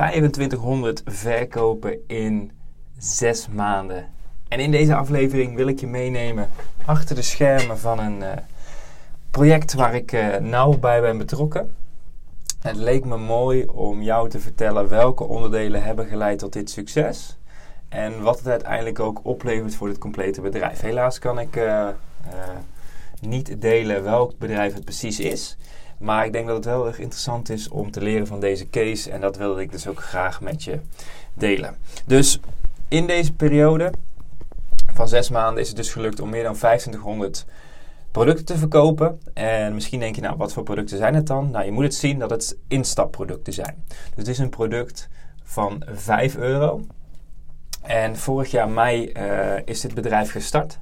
...2500 verkopen in 6 maanden. En in deze aflevering wil ik je meenemen achter de schermen van een uh, project waar ik uh, nauw bij ben betrokken. Het leek me mooi om jou te vertellen welke onderdelen hebben geleid tot dit succes. En wat het uiteindelijk ook oplevert voor het complete bedrijf. Helaas kan ik uh, niet delen welk bedrijf het precies is. Maar ik denk dat het wel erg interessant is om te leren van deze case. En dat wilde ik dus ook graag met je delen. Dus in deze periode van zes maanden is het dus gelukt om meer dan 2500 producten te verkopen. En misschien denk je, nou, wat voor producten zijn het dan? Nou, je moet het zien dat het instapproducten zijn. Dus het is een product van 5 euro. En vorig jaar mei uh, is dit bedrijf gestart.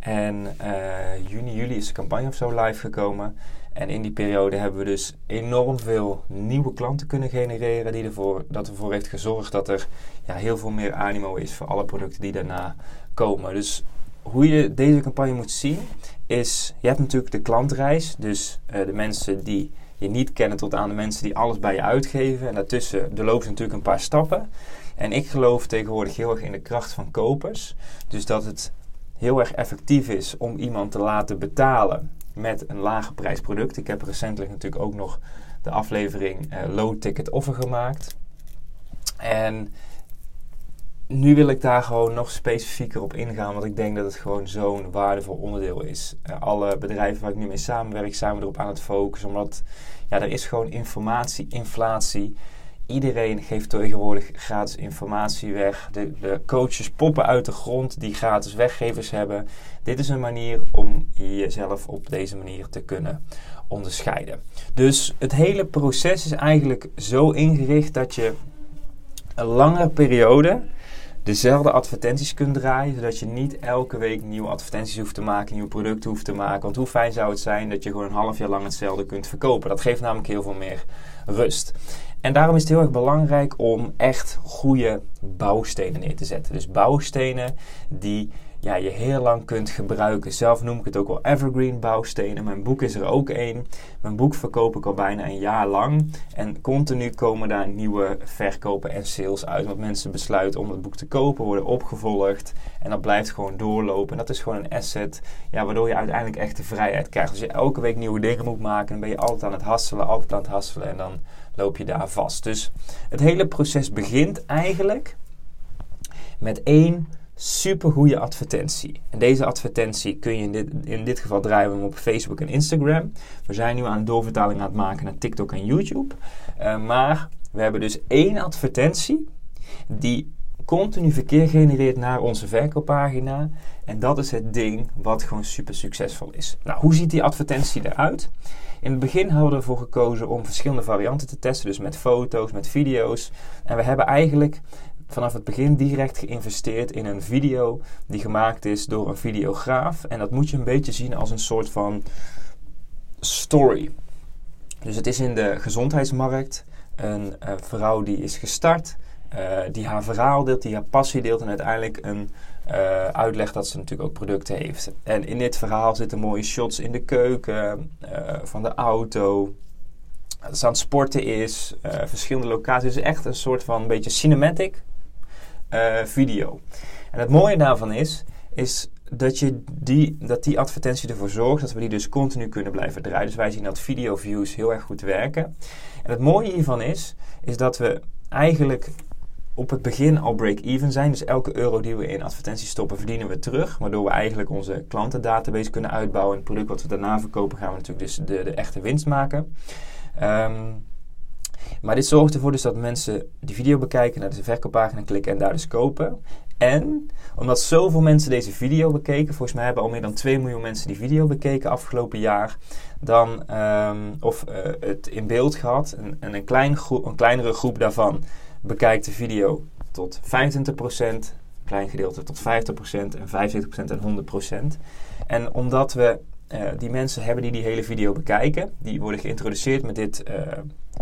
En uh, juni, juli is de campagne of zo live gekomen. En in die periode hebben we dus enorm veel nieuwe klanten kunnen genereren. Die ervoor, dat ervoor heeft gezorgd dat er ja, heel veel meer animo is voor alle producten die daarna komen. Dus hoe je deze campagne moet zien is, je hebt natuurlijk de klantreis. Dus uh, de mensen die je niet kennen tot aan de mensen die alles bij je uitgeven. En daartussen er lopen natuurlijk een paar stappen. En ik geloof tegenwoordig heel erg in de kracht van kopers. Dus dat het heel erg effectief is om iemand te laten betalen met een lage prijsproduct. Ik heb recentelijk natuurlijk ook nog de aflevering uh, Low Ticket Offer gemaakt. En nu wil ik daar gewoon nog specifieker op ingaan, want ik denk dat het gewoon zo'n waardevol onderdeel is. Uh, alle bedrijven waar ik nu mee samenwerk, zijn we erop aan het focussen, omdat ja, er is gewoon informatie, inflatie. Iedereen geeft tegenwoordig gratis informatie weg. De, de, coaches poppen uit de grond die gratis weggevers hebben. Dit is een manier om jezelf op deze manier te kunnen onderscheiden. Dus het hele proces is eigenlijk zo ingericht dat je een langere periode dezelfde advertenties kunt draaien, zodat je niet elke week nieuwe advertenties hoeft te maken, nieuwe producten hoeft te maken. Want hoe fijn zou het zijn dat je gewoon een half jaar lang hetzelfde kunt verkopen? Dat geeft namelijk heel veel meer rust. En daarom is het heel erg belangrijk om echt goede bouwstenen neer te zetten. Dus bouwstenen die ja, je heel lang kunt gebruiken. Zelf noem ik het ook wel evergreen bouwstenen. Mijn boek is er ook één. Mijn boek verkoop ik al bijna een jaar lang. En continu komen daar nieuwe verkopen en sales uit. Want mensen besluiten om het boek te kopen, worden opgevolgd. En dat blijft gewoon doorlopen. En dat is gewoon een asset ja, waardoor je uiteindelijk echt de vrijheid krijgt. Als je elke week nieuwe dingen moet maken, dan ben je altijd aan het hasselen, altijd aan het hasselen. En dan loop je daar vast. Dus het hele proces begint eigenlijk met één super goede advertentie. En deze advertentie kun je in dit, in dit geval draaien op Facebook en Instagram. We zijn nu aan doorvertaling aan het maken naar TikTok en YouTube. Uh, maar we hebben dus één advertentie die continu verkeer genereert naar onze verkooppagina. En dat is het ding wat gewoon super succesvol is. Nou, hoe ziet die advertentie eruit? In het begin hadden we ervoor gekozen om verschillende varianten te testen, dus met foto's, met video's. En we hebben eigenlijk vanaf het begin direct geïnvesteerd in een video die gemaakt is door een videograaf. En dat moet je een beetje zien als een soort van story. Dus het is in de gezondheidsmarkt een uh, vrouw die is gestart, die haar verhaal deelt, die haar passie deelt en uiteindelijk een uh, uitlegt dat ze natuurlijk ook producten heeft. En in dit verhaal zitten mooie shots in de keuken, van de auto, dat ze aan het sporten is, verschillende locaties. Is echt een soort van een beetje cinematic video. En het mooie daarvan is, is dat, je die, dat die advertentie ervoor zorgt dat we die dus continu kunnen blijven draaien. Dus wij zien dat video views heel erg goed werken. En het mooie hiervan is, is dat we eigenlijk op het begin al break-even zijn. Dus elke euro die we in advertenties stoppen, verdienen we terug. Waardoor we eigenlijk onze klantendatabase kunnen uitbouwen. En het product wat we daarna verkopen, gaan we natuurlijk dus de, de echte winst maken. Um, Maar dit zorgt ervoor dus dat mensen die video bekijken, naar de verkooppagina klikken en daar dus kopen. En omdat zoveel mensen deze video bekeken, volgens mij hebben al meer dan 2 miljoen mensen die video bekeken afgelopen jaar, dan, ehm, of uh, het in beeld gehad, en, en een, klein een kleinere groep daarvan bekijkt de video tot 25%, een klein gedeelte tot 50% en 75% en 100%. En omdat we uh, die mensen hebben die die hele video bekijken, die worden geïntroduceerd met dit, uh,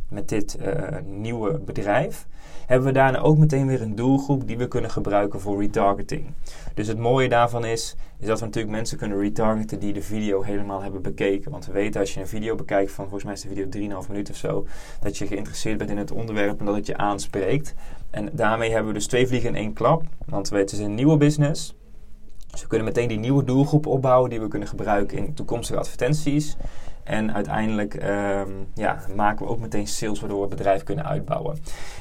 met dit uh, nieuwe bedrijf, hebben we daarna ook meteen weer een doelgroep die we kunnen gebruiken voor retargeting. Dus het mooie daarvan is, is dat we natuurlijk mensen kunnen retargeten die de video helemaal hebben bekeken. Want we weten als je een video bekijkt van, volgens mij is de video 3,5 minuten of zo, dat je geïnteresseerd bent in het onderwerp en dat het je aanspreekt. En daarmee hebben we dus twee vliegen in één klap. Want het is een nieuwe business. Dus we kunnen meteen die nieuwe doelgroep opbouwen die we kunnen gebruiken in toekomstige advertenties. En uiteindelijk um, ja, maken we ook meteen sales waardoor we het bedrijf kunnen uitbouwen.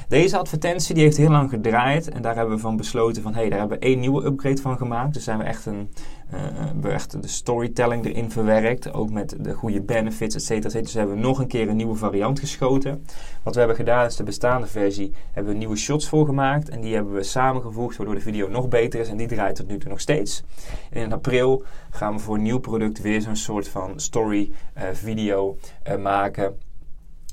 Deze advertentie die heeft heel lang gedraaid en daar hebben we van besloten van hé, hey, daar hebben we één nieuwe upgrade van gemaakt. Dus zijn we echt een we echt de storytelling erin verwerkt. Ook met de goede benefits, et. Dus hebben we nog een keer een nieuwe variant geschoten. Wat we hebben gedaan is de bestaande versie hebben we nieuwe shots voor gemaakt. En die hebben we samengevoegd waardoor de video nog beter is. En die draait tot nu toe nog steeds. En in april gaan we voor een nieuw product weer zo'n soort van story uh, video maken.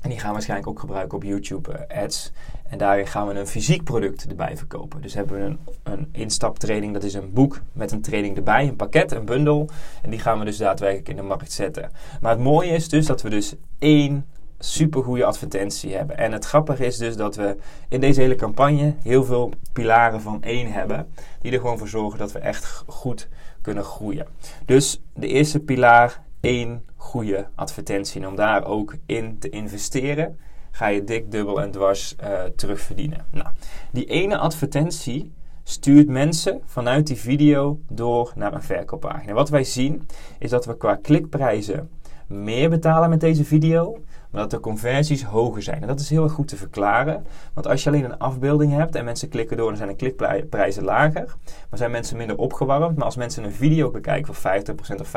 En die gaan we waarschijnlijk ook gebruiken op YouTube ads. En daarin gaan we een fysiek product erbij verkopen. Dus hebben we een, een instaptraining, dat is een boek met een training erbij, een pakket, een bundel. En die gaan we dus daadwerkelijk in de markt zetten. Maar het mooie is dus dat we dus één supergoeie advertentie hebben. En het grappige is dus dat we in deze hele campagne heel veel pilaren van één hebben. Die er gewoon voor zorgen dat we echt goed kunnen groeien. Dus de eerste pilaar, één goede advertentie. En om daar ook in te investeren ga je dik, dubbel en dwars uh, terugverdienen. Nou, die ene advertentie stuurt mensen vanuit die video door naar een verkooppagina. Wat wij zien is dat we qua klikprijzen meer betalen met deze video, dat de conversies hoger zijn. En dat is heel erg goed te verklaren, want als je alleen een afbeelding hebt en mensen klikken door, dan zijn de klikprijzen lager, maar zijn mensen minder opgewarmd. Maar als mensen een video bekijken van 50% of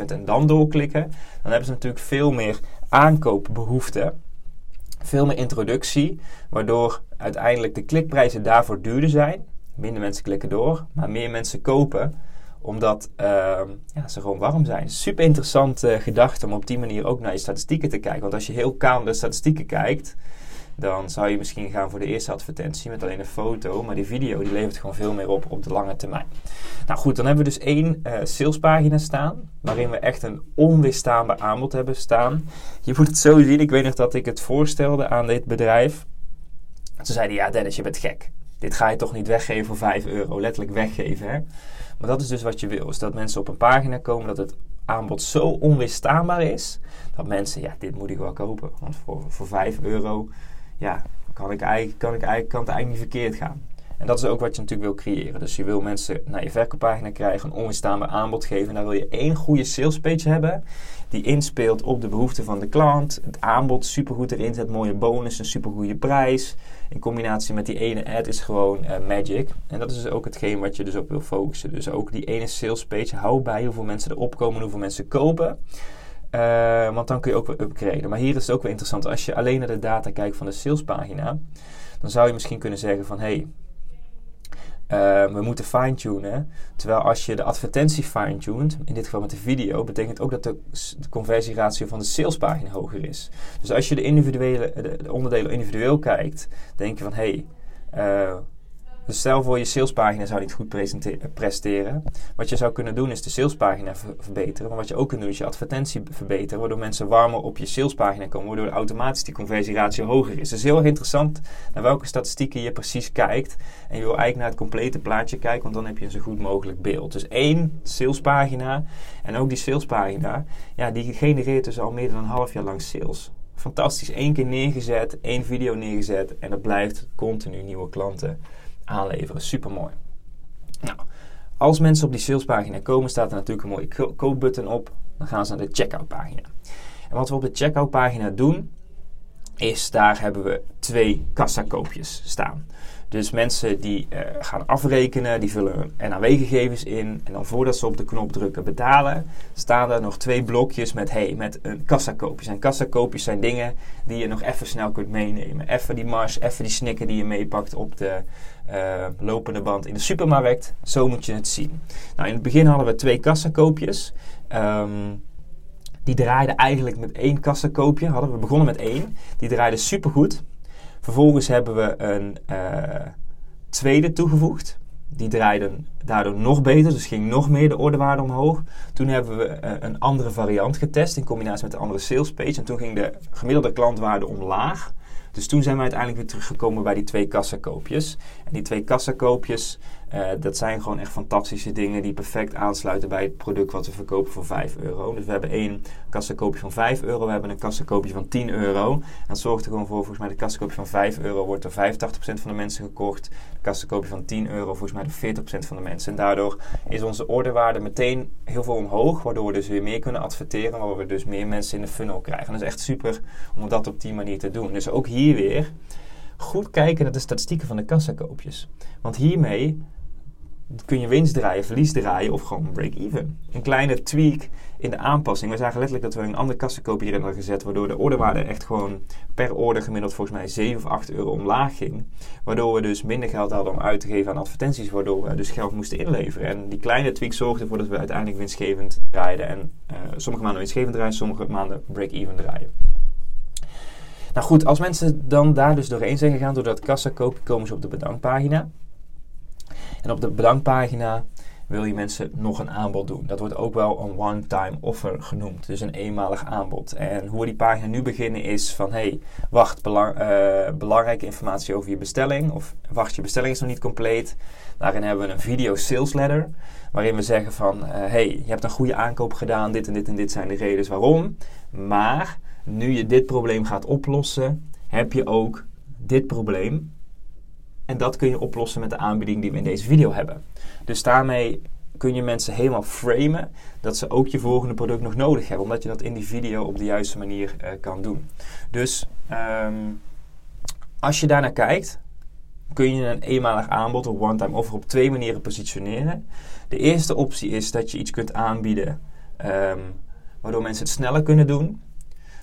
75% en dan doorklikken, dan hebben ze natuurlijk veel meer aankoopbehoefte veel meer introductie, waardoor uiteindelijk de klikprijzen daarvoor duurder zijn. Minder mensen klikken door, maar meer mensen kopen omdat uh, ja, ze gewoon warm zijn. Super interessante uh, gedachte om op die manier ook naar je statistieken te kijken. Want als je heel kaal naar de statistieken kijkt, dan zou je misschien gaan voor de eerste advertentie met alleen een foto. Maar die video die levert gewoon veel meer op op de lange termijn. Nou goed, dan hebben we dus één uh, salespagina staan. Waarin we echt een onweerstaanbaar aanbod hebben staan. Je moet het zo zien. Ik weet nog dat ik het voorstelde aan dit bedrijf. Ze zeiden, ja Dennis, je bent gek. Dit ga je toch niet weggeven voor 5 euro. Letterlijk weggeven, hè. Maar dat is dus wat je wil. Is dat mensen op een pagina komen dat het aanbod zo onweerstaanbaar is. Dat mensen, ja, dit moet ik wel kopen. Want voor, voor 5 euro ja, kan, ik eigenlijk, kan, ik eigenlijk, kan het eigenlijk niet verkeerd gaan. En dat is ook wat je natuurlijk wil creëren. Dus je wil mensen naar je verkooppagina krijgen, een onweerstaanbaar aanbod geven. En dan wil je één goede salespage hebben die inspeelt op de behoeften van de klant. Het aanbod supergoed erin zet, mooie bonus, een supergoede prijs. In combinatie met die ene ad is gewoon uh, magic. En dat is dus ook hetgeen wat je dus op wil focussen. Dus ook die ene salespage, hou bij hoeveel mensen erop komen, hoeveel mensen kopen. Uh, want dan kun je ook weer upgraden. Maar hier is het ook weer interessant. Als je alleen naar de data kijkt van de salespagina, dan zou je misschien kunnen zeggen van hey, uh, we moeten fine-tunen. Terwijl als je de advertentie fine-tuned, in dit geval met de video, betekent ook dat de, conversieratio van de salespagina hoger is. Dus als je de, individuele, de, de onderdelen individueel kijkt, denk je van hé, hey, uh, dus stel voor je salespagina zou niet goed presteren. Wat je zou kunnen doen is de salespagina ver verbeteren. Maar wat je ook kunt doen is je advertentie verbeteren. Waardoor mensen warmer op je salespagina komen. Waardoor automatisch die conversieratio hoger is. Dus heel erg interessant naar welke statistieken je precies kijkt. En je wil eigenlijk naar het complete plaatje kijken. Want dan heb je een zo goed mogelijk beeld. Dus één salespagina. En ook die salespagina. Ja, die genereert dus al meer dan een half jaar lang sales fantastisch. Eén keer neergezet, één video neergezet en dat blijft continu nieuwe klanten aanleveren. Super mooi. Nou, als mensen op die salespagina komen, staat er natuurlijk een mooie koopbutton op. Dan gaan ze naar de checkout pagina. En wat we op de checkout pagina doen, is daar hebben we twee kassakoopjes staan. Dus mensen die uh, gaan afrekenen, die vullen NAW-gegevens in. En dan voordat ze op de knop drukken betalen, staan er nog twee blokjes met, hey, met een kassakoopjes. En kassakoopjes zijn dingen die je nog even snel kunt meenemen. Even die mars, even die snikken die je meepakt op de uh, lopende band in de supermarkt. Zo moet je het zien. Nou, in het begin hadden we twee kassakoopjes. Um, die draaiden eigenlijk met één kassakoopje. Hadden we begonnen met één. Die draaide supergoed. Vervolgens hebben we een uh, tweede toegevoegd. Die draaiden daardoor nog beter, dus ging nog meer de ordewaarde omhoog. Toen hebben we uh, een andere variant getest in combinatie met de andere sales page. En toen ging de gemiddelde klantwaarde omlaag. Dus toen zijn we uiteindelijk weer teruggekomen bij die twee kassakoopjes. Die twee kassakoopjes, uh, dat zijn gewoon echt fantastische dingen die perfect aansluiten bij het product wat we verkopen voor 5 euro. Dus we hebben één kassakoopje van 5 euro, we hebben een kassakoopje van 10 euro. En dat zorgt er gewoon voor, volgens mij de kassakoopje van 5 euro wordt door 85% van de mensen gekocht. De kassakoopje van 10 euro volgens mij door 40% van de mensen. En daardoor is onze orderwaarde meteen heel veel omhoog, waardoor we dus weer meer kunnen adverteren, waardoor we dus meer mensen in de funnel krijgen. En dat is echt super om dat op die manier te doen. Dus ook hier weer goed kijken naar de statistieken van de kassakoopjes. Want hiermee kun je winst draaien, verlies draaien of gewoon break-even. Een kleine tweak in de aanpassing. We zagen letterlijk dat we een andere kassenkoopje erin hadden gezet, waardoor de orderwaarde echt gewoon per order gemiddeld volgens mij 7 of 8 euro omlaag ging. Waardoor we dus minder geld hadden om uit te geven aan advertenties, waardoor we dus geld moesten inleveren. En die kleine tweak zorgde ervoor dat we uiteindelijk winstgevend draaiden. En uh, sommige maanden winstgevend draaien, sommige maanden break-even draaien. Nou goed, als mensen dan daar dus doorheen zijn gegaan door dat kassakoopje, komen ze op de bedankpagina. En op de bedankpagina wil je mensen nog een aanbod doen. Dat wordt ook wel een one-time offer genoemd, dus een eenmalig aanbod. En hoe we die pagina nu beginnen is van, hey, wacht, uh, belangrijke informatie over je bestelling. Of wacht, je bestelling is nog niet compleet. Daarin hebben we een video sales letter, waarin we zeggen van, uh, hey, je hebt een goede aankoop gedaan, dit en dit en dit zijn de redenen waarom. Maar nu je dit probleem gaat oplossen, heb je ook dit probleem. En dat kun je oplossen met de aanbieding die we in deze video hebben. Dus daarmee kun je mensen helemaal framen dat ze ook je volgende product nog nodig hebben. Omdat je dat in die video op de juiste manier uh, kan doen. Dus um, als je daarnaar kijkt, kun je een eenmalig aanbod of one-time offer op twee manieren positioneren. De eerste optie is dat je iets kunt aanbieden um, waardoor mensen het sneller kunnen doen.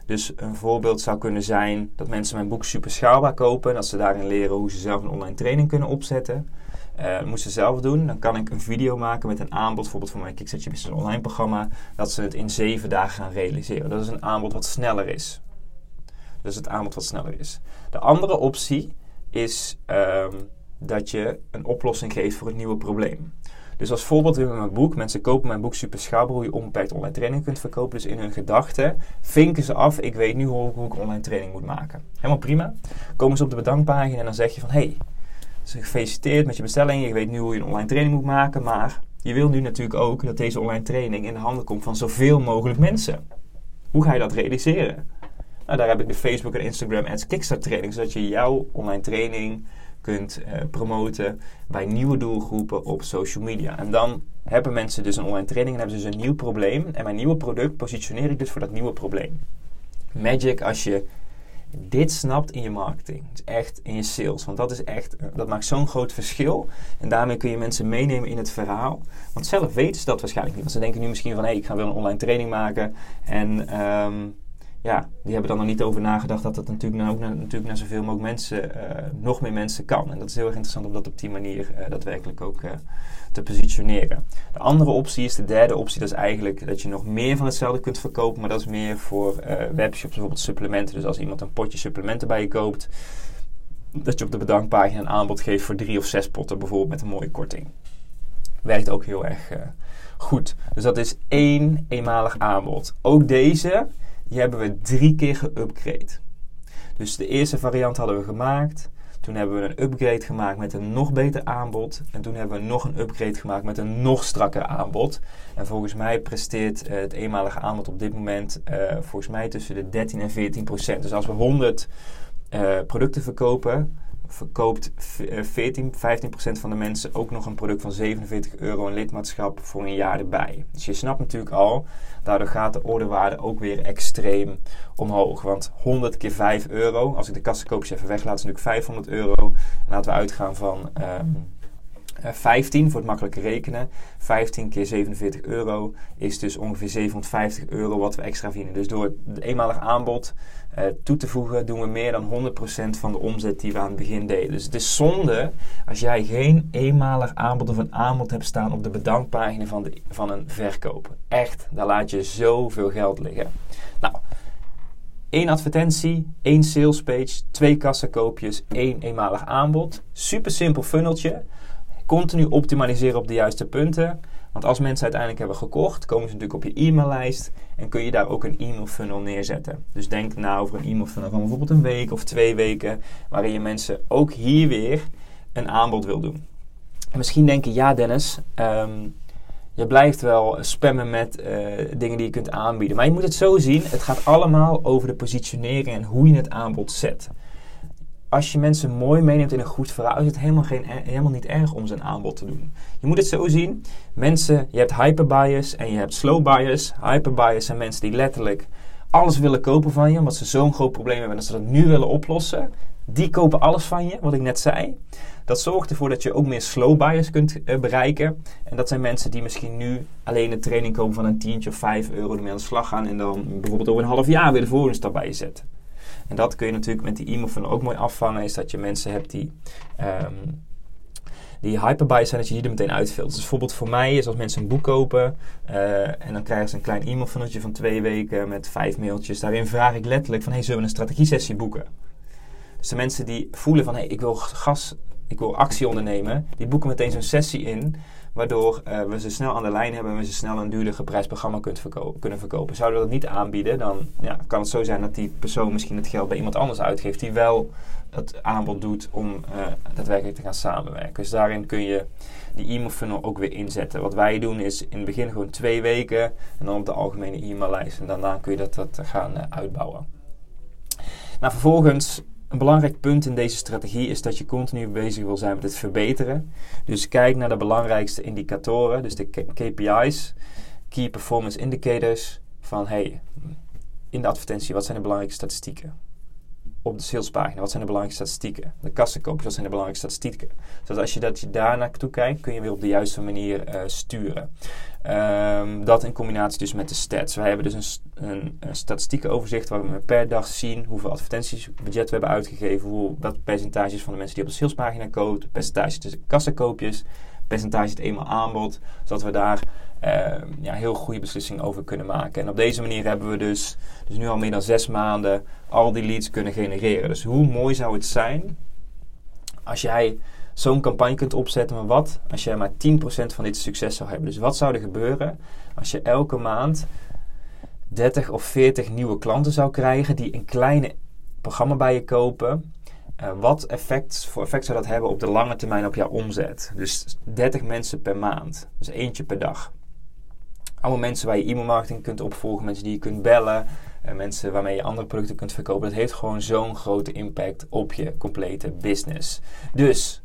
Dus een voorbeeld zou kunnen zijn dat mensen mijn boek super schaalbaar kopen. Dat ze daarin leren hoe ze zelf een online training kunnen opzetten. Uh, dat moeten ze zelf doen. Dan kan ik een video maken met een aanbod, bijvoorbeeld voor mijn Kickstart Business online programma. Dat ze het in zeven dagen gaan realiseren. Dat is een aanbod wat sneller is. Is het aanbod wat sneller is. De andere optie is um, dat je een oplossing geeft voor het nieuwe probleem. Dus als voorbeeld weer met mijn boek. Mensen kopen mijn boek Super Schaalbaar, hoe je onbeperkt online training kunt verkopen. Dus in hun gedachten vinken ze af, ik weet nu hoe, ik online training moet maken. Helemaal prima. Komen ze op de bedankpagina en dan zeg je van, hey, gefeliciteerd met je bestelling. Je weet nu hoe je een online training moet maken. Maar je wil nu natuurlijk ook dat deze online training in de handen komt van zoveel mogelijk mensen. Hoe ga je dat realiseren? Nou, daar heb ik de Facebook en Instagram ads Kickstart training, zodat je jouw online training kunt uh, promoten bij nieuwe doelgroepen op social media. En dan hebben mensen dus een online training en hebben ze dus een nieuw probleem. En mijn nieuwe product positioneer ik dus voor dat nieuwe probleem. Magic als je dit snapt in je marketing. Dus echt in je sales. Want dat is echt, eh, dat maakt zo'n groot verschil. En daarmee kun je mensen meenemen in het verhaal. Want zelf weten ze dat waarschijnlijk niet. Want ze denken nu misschien van hé, hey, ik ga wel een online training maken. En um, ja, die hebben dan nog niet over nagedacht dat het natuurlijk, nou, naar, natuurlijk naar zoveel mogelijk mensen, uh, nog meer mensen kan. En dat is heel erg interessant om dat op die manier uh, daadwerkelijk ook uh, te positioneren. De andere optie is de derde optie, dat is eigenlijk dat je nog meer van hetzelfde kunt verkopen, maar dat is meer voor webshops, bijvoorbeeld supplementen. Dus als iemand een potje supplementen bij je koopt, dat je op de bedankpagina een aanbod geeft voor drie of zes potten, bijvoorbeeld met een mooie korting. Werkt ook heel erg goed. Dus dat is één eenmalig aanbod. Ook deze die hebben we drie keer geupgrade. Dus de eerste variant hadden we gemaakt. Toen hebben we een upgrade gemaakt met een nog beter aanbod. En toen hebben we nog een upgrade gemaakt met een nog strakker aanbod. En volgens mij presteert uh, het eenmalige aanbod op dit moment uh, volgens mij tussen de 13 en 14 procent. Dus als we 100 uh, producten verkopen, verkoopt 14, 15% eh, van de mensen ook nog een product van 47 euro een lidmaatschap voor een jaar erbij. Dus je snapt natuurlijk al, daardoor gaat de orderwaarde ook weer extreem omhoog. Want 100 keer 5 euro, als ik de kassenkoopjes even weglaat, is natuurlijk 500 euro. En laten we uitgaan van... Um, 15 voor het makkelijke rekenen. 15 keer 47 euro is dus ongeveer 750 euro wat we extra verdienen. Dus door het eenmalig aanbod uh, toe te voegen, doen we meer dan 100% van de omzet die we aan het begin deden. Dus het is zonde als jij geen eenmalig aanbod of een aanbod hebt staan op de bedankpagina van, de, van een verkoper. Echt, daar laat je zoveel geld liggen. Nou, één advertentie, één salespage, twee kassakoopjes, één eenmalig aanbod. Super simpel funneltje. Continu optimaliseren op de juiste punten. Want als mensen uiteindelijk hebben gekocht, komen ze natuurlijk op je e-maillijst en kun je daar ook een e-mail funnel neerzetten. Dus denk na over een e-mail funnel van bijvoorbeeld een week of twee weken, waarin je mensen ook hier weer een aanbod wil doen. En misschien denken, ja Dennis, um, je blijft wel spammen met uh, dingen die je kunt aanbieden. Maar je moet het zo zien, het gaat allemaal over de positionering en hoe je het aanbod zet als je mensen mooi meeneemt in een goed verhaal, is het helemaal, geen, helemaal niet erg om zijn aanbod te doen. Je moet het zo zien. Mensen, je hebt hyperbias en je hebt slow bias. Hyperbias zijn mensen die letterlijk alles willen kopen van je, omdat ze zo'n groot probleem hebben dat ze dat nu willen oplossen. Die kopen alles van je, wat ik net zei. Dat zorgt ervoor dat je ook meer slow bias kunt uh, bereiken. En dat zijn mensen die misschien nu alleen een training kopen van een tientje of 5 euro ermee aan de slag gaan. En dan bijvoorbeeld over een half jaar weer de volgende stap bij je zetten. En dat kun je natuurlijk met die e-mail funnel ook mooi afvangen. Is dat je mensen hebt die, um, die hyperbias zijn, dat je die er meteen uitvult. Dus bijvoorbeeld voor mij is als mensen een boek kopen uh, en dan krijgen ze een klein e-mail funneltje van twee weken met vijf mailtjes. Daarin vraag ik letterlijk van, hey, zullen we een strategie-sessie boeken? Dus de mensen die voelen van, hey, ik wil gas, ik wil actie ondernemen, die boeken meteen zo'n sessie in waardoor uh, we ze snel aan de lijn hebben en we ze snel een duurder geprijsd programma kunnen verkopen. Zouden we dat niet aanbieden, dan ja, kan het zo zijn dat die persoon misschien het geld bij iemand anders uitgeeft die wel het aanbod doet om uh, daadwerkelijk te gaan samenwerken. Dus daarin kun je die e-mail funnel ook weer inzetten. Wat wij doen is in het begin gewoon twee weken en dan op de algemene e-maillijst en daarna kun je dat, dat gaan uh, uitbouwen. Nou, vervolgens een belangrijk punt in deze strategie is dat je continu bezig wil zijn met het verbeteren. Dus kijk naar de belangrijkste indicatoren, dus de KPI's, Key Performance Indicators, van hey, in de advertentie, wat zijn de belangrijke statistieken? Op de salespagina, wat zijn de belangrijke statistieken? De kassenkoopjes, wat zijn de belangrijke statistieken? Zodat als je, dat daar naartoe kijkt, kun je weer op de juiste manier uh, sturen. Um, dat in combinatie dus met de stats. Wij hebben dus een, een, statistiekenoverzicht waar we per dag zien hoeveel advertenties budget we hebben uitgegeven, hoe, wat percentages van de mensen die op de salespagina kopen, percentage tussen kassakoopjes, percentage het eenmaal aanbod, zodat we daar ja, heel goede beslissingen over kunnen maken. En op deze manier hebben we dus, dus nu al meer dan zes maanden al die leads kunnen genereren. Dus hoe mooi zou het zijn als jij zo'n campagne kunt opzetten. Maar wat als jij maar 10% van dit succes zou hebben? Dus wat zou er gebeuren als je elke maand 30 of 40 nieuwe klanten zou krijgen die een kleine programma bij je kopen? Uh, wat effect, voor effect zou dat hebben op de lange termijn op jouw omzet? Dus 30 mensen per maand, dus eentje per dag. Allemaal mensen waar je e-mailmarketing kunt opvolgen, mensen die je kunt bellen, uh, mensen waarmee je andere producten kunt verkopen. Dat heeft gewoon zo'n grote impact op je complete business. Dus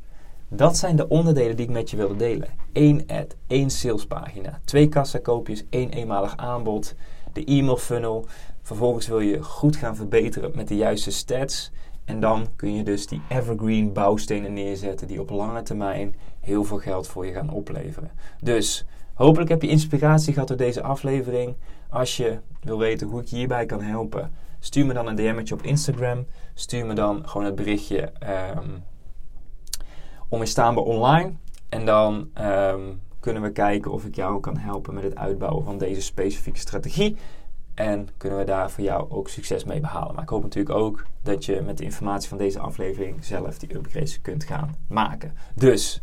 dat zijn de onderdelen die ik met je wilde delen. Eén ad, één salespagina, twee kassakoopjes, één eenmalig aanbod, de e-mail funnel. Vervolgens wil je goed gaan verbeteren met de juiste stats. En dan kun je dus die evergreen bouwstenen neerzetten die op lange termijn heel veel geld voor je gaan opleveren. Dus hopelijk heb je inspiratie gehad door deze aflevering. Als je wil weten hoe ik je hierbij kan helpen, stuur me dan een DM'tje op Instagram. Stuur me dan gewoon het berichtje um, onweerstaanbaar online. En dan um, kunnen we kijken of ik jou kan helpen met het uitbouwen van deze specifieke strategie. En kunnen we daar voor jou ook succes mee behalen. Maar ik hoop natuurlijk ook dat je met de informatie van deze aflevering zelf die upgrades kunt gaan maken. Dus